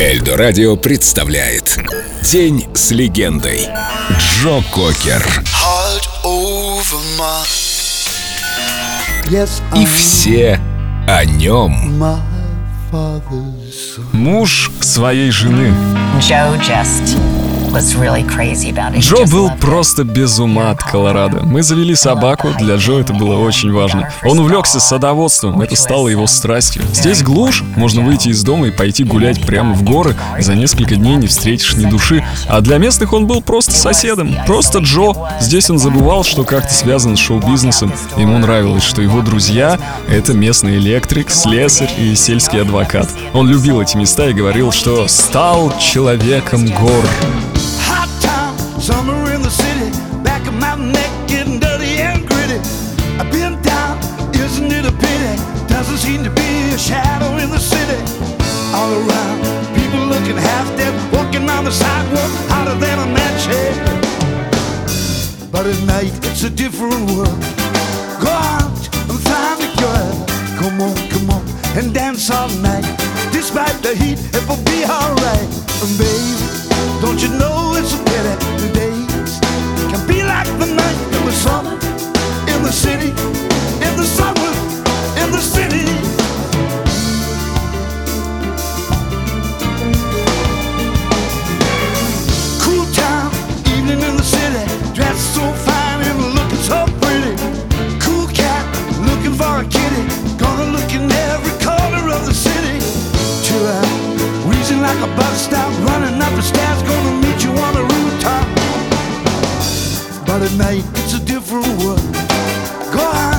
Эльдо Радио представляет День с легендой. Джо Кокер. И все о нем. Муж своей жены. Joe just Джо был просто без ума от Колорадо. Мы завели собаку, для Джо это было очень важно. Он увлекся садоводством, это стало его страстью. Здесь глушь, можно выйти из дома и пойти гулять прямо в горы. За несколько дней не встретишь ни души. А для местных он был просто соседом, просто Джо. Здесь он забывал, что как-то связан с шоу-бизнесом. Ему нравилось, что его друзья — это местный электрик, слесарь и сельский адвокат. Он любил эти места и говорил, что стал человеком гор. Summer in the city. Back of my neck getting dirty and gritty. I've been down, isn't it a pity? Doesn't seem to be a shadow in the city. All around, people looking half dead, walking on the sidewalk, hotter than a match head. But at night, it's a different world. Go out and find a girl. Come on, come on, and dance all night. Despite the heat, it will be alright. And baby, don't you know it's a stop, running up the stairs, gonna meet you on the rooftop. But at night, it's a different world. Go out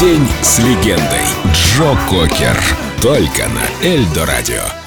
День с легендой. Джо Кокер. Только на Эльдо Радио.